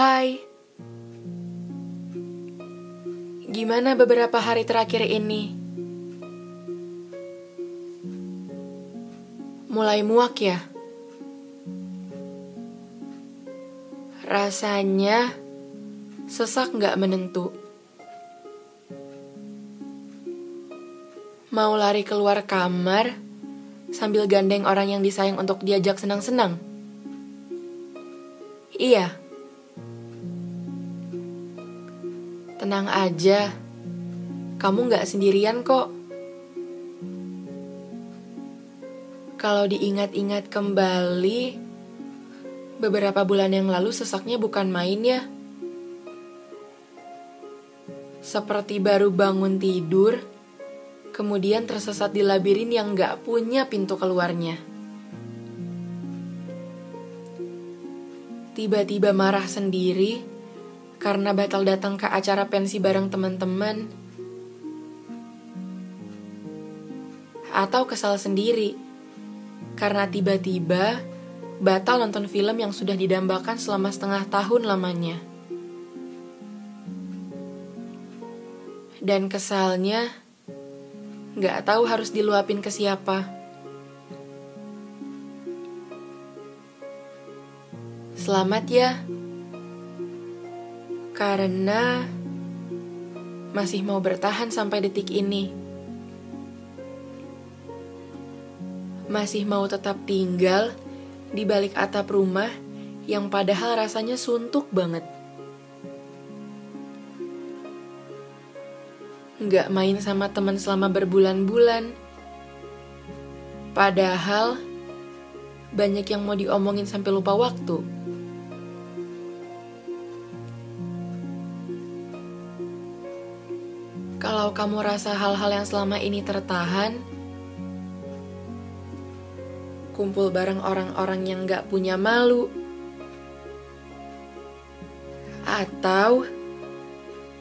Hai, gimana beberapa hari terakhir ini? Mulai muak ya? Rasanya sesak nggak menentu. Mau lari keluar kamar sambil gandeng orang yang disayang untuk diajak senang-senang. Iya. Tenang aja. Kamu gak sendirian kok. Kalau diingat-ingat kembali, beberapa bulan yang lalu sesaknya bukan main ya. Seperti baru bangun tidur, kemudian tersesat di labirin yang gak punya pintu keluarnya. tiba-tiba marah sendiri karena batal datang ke acara pensi bareng teman-teman, atau kesal sendiri karena tiba-tiba batal nonton film yang sudah didambakan selama setengah tahun lamanya. Dan kesalnya, gak tahu harus diluapin ke siapa. Selamat ya. Karena masih mau bertahan sampai detik ini. Masih mau tetap tinggal di balik atap rumah yang padahal rasanya suntuk banget. Nggak main sama teman selama berbulan-bulan. Padahal banyak yang mau diomongin sampai lupa waktu. Kalau kamu rasa hal-hal yang selama ini tertahan, kumpul bareng orang-orang yang gak punya malu, atau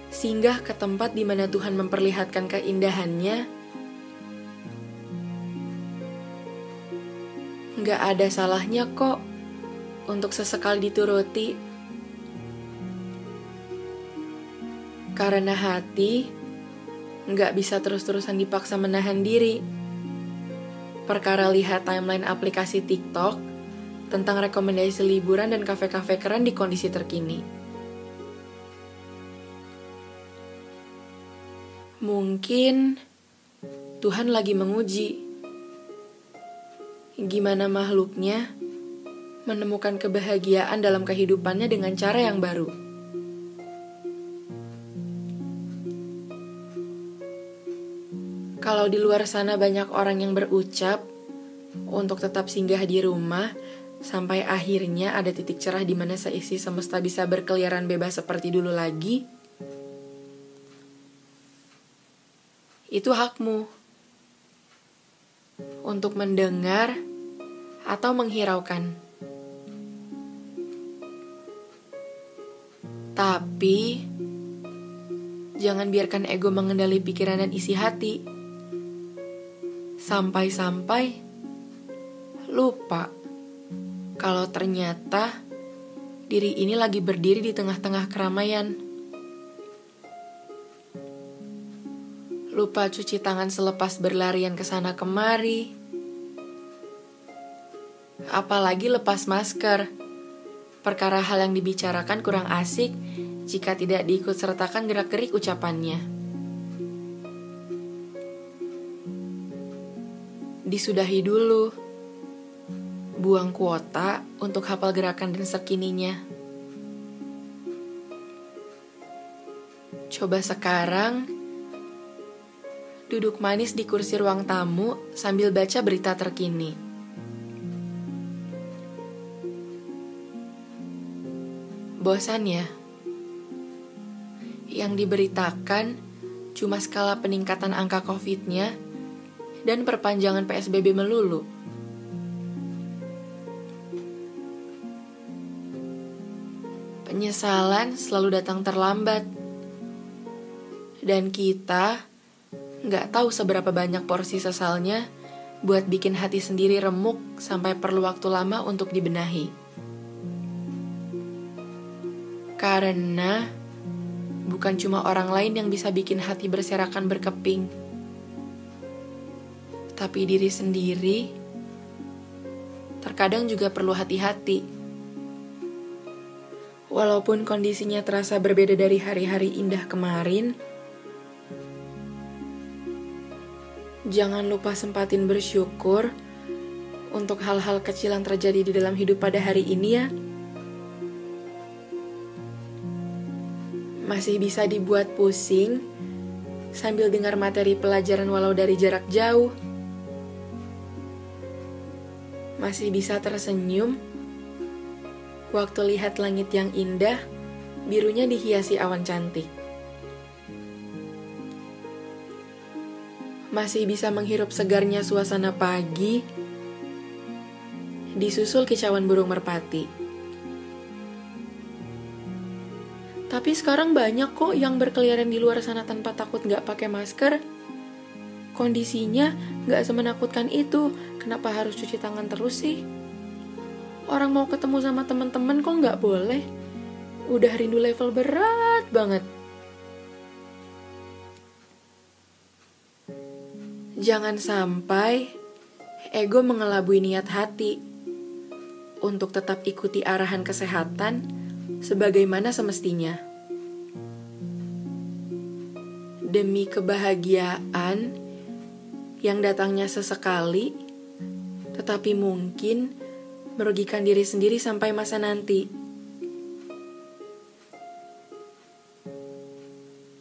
singgah ke tempat di mana Tuhan memperlihatkan keindahannya, gak ada salahnya kok untuk sesekali dituruti. Karena hati nggak bisa terus-terusan dipaksa menahan diri. Perkara lihat timeline aplikasi TikTok tentang rekomendasi liburan dan kafe-kafe keren di kondisi terkini. Mungkin Tuhan lagi menguji gimana makhluknya menemukan kebahagiaan dalam kehidupannya dengan cara yang baru. Kalau di luar sana banyak orang yang berucap untuk tetap singgah di rumah sampai akhirnya ada titik cerah di mana seisi semesta bisa berkeliaran bebas seperti dulu lagi, itu hakmu untuk mendengar atau menghiraukan. Tapi jangan biarkan ego mengendali pikiran dan isi hati. Sampai-sampai lupa kalau ternyata diri ini lagi berdiri di tengah-tengah keramaian. Lupa cuci tangan selepas berlarian ke sana kemari. Apalagi lepas masker. Perkara hal yang dibicarakan kurang asik jika tidak diikut sertakan gerak-gerik ucapannya. Disudahi dulu. Buang kuota untuk hafal gerakan dan sekininya. Coba sekarang duduk manis di kursi ruang tamu sambil baca berita terkini. Bosan ya? Yang diberitakan cuma skala peningkatan angka COVID-nya dan perpanjangan PSBB melulu. Penyesalan selalu datang terlambat. Dan kita nggak tahu seberapa banyak porsi sesalnya buat bikin hati sendiri remuk sampai perlu waktu lama untuk dibenahi. Karena bukan cuma orang lain yang bisa bikin hati berserakan berkeping, tapi diri sendiri terkadang juga perlu hati-hati. Walaupun kondisinya terasa berbeda dari hari-hari indah kemarin, jangan lupa sempatin bersyukur untuk hal-hal kecil yang terjadi di dalam hidup pada hari ini ya. Masih bisa dibuat pusing sambil dengar materi pelajaran walau dari jarak jauh. Masih bisa tersenyum waktu lihat langit yang indah, birunya dihiasi awan cantik. Masih bisa menghirup segarnya suasana pagi, disusul kicauan burung merpati. Tapi sekarang banyak kok yang berkeliaran di luar sana tanpa takut nggak pakai masker. Kondisinya nggak semenakutkan itu. Kenapa harus cuci tangan terus sih? Orang mau ketemu sama teman-teman kok nggak boleh? Udah rindu level berat banget. Jangan sampai ego mengelabui niat hati untuk tetap ikuti arahan kesehatan sebagaimana semestinya. Demi kebahagiaan yang datangnya sesekali, tetapi mungkin merugikan diri sendiri sampai masa nanti.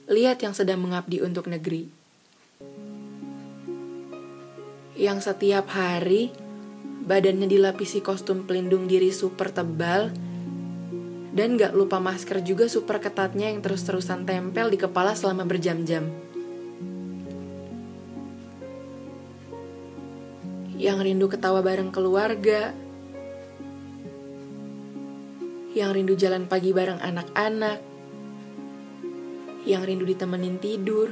Lihat yang sedang mengabdi untuk negeri. Yang setiap hari badannya dilapisi kostum pelindung diri super tebal dan gak lupa masker juga super ketatnya yang terus-terusan tempel di kepala selama berjam-jam. Yang rindu ketawa bareng keluarga. Yang rindu jalan pagi bareng anak-anak. Yang rindu ditemenin tidur.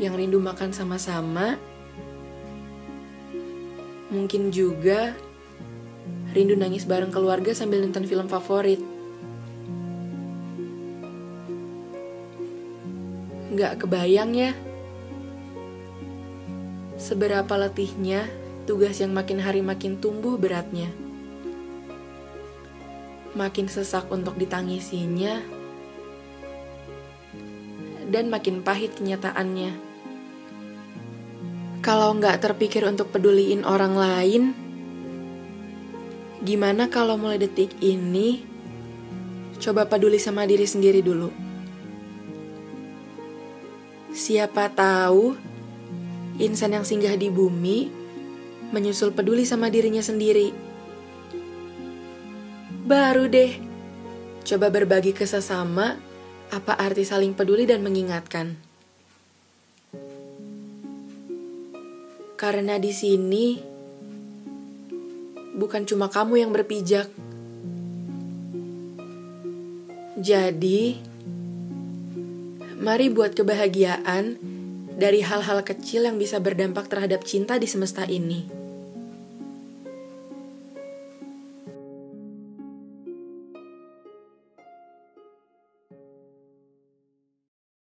Yang rindu makan sama-sama. Mungkin juga rindu nangis bareng keluarga sambil nonton film favorit. Gak kebayang ya, seberapa letihnya tugas yang makin hari makin tumbuh beratnya. Makin sesak untuk ditangisinya, dan makin pahit kenyataannya. Kalau nggak terpikir untuk peduliin orang lain, Gimana kalau mulai detik ini, coba peduli sama diri sendiri dulu. Siapa tahu, insan yang singgah di bumi menyusul peduli sama dirinya sendiri. Baru deh, coba berbagi ke sesama apa arti saling peduli dan mengingatkan. Karena di sini bukan cuma kamu yang berpijak. Jadi, mari buat kebahagiaan dari hal-hal kecil yang bisa berdampak terhadap cinta di semesta ini.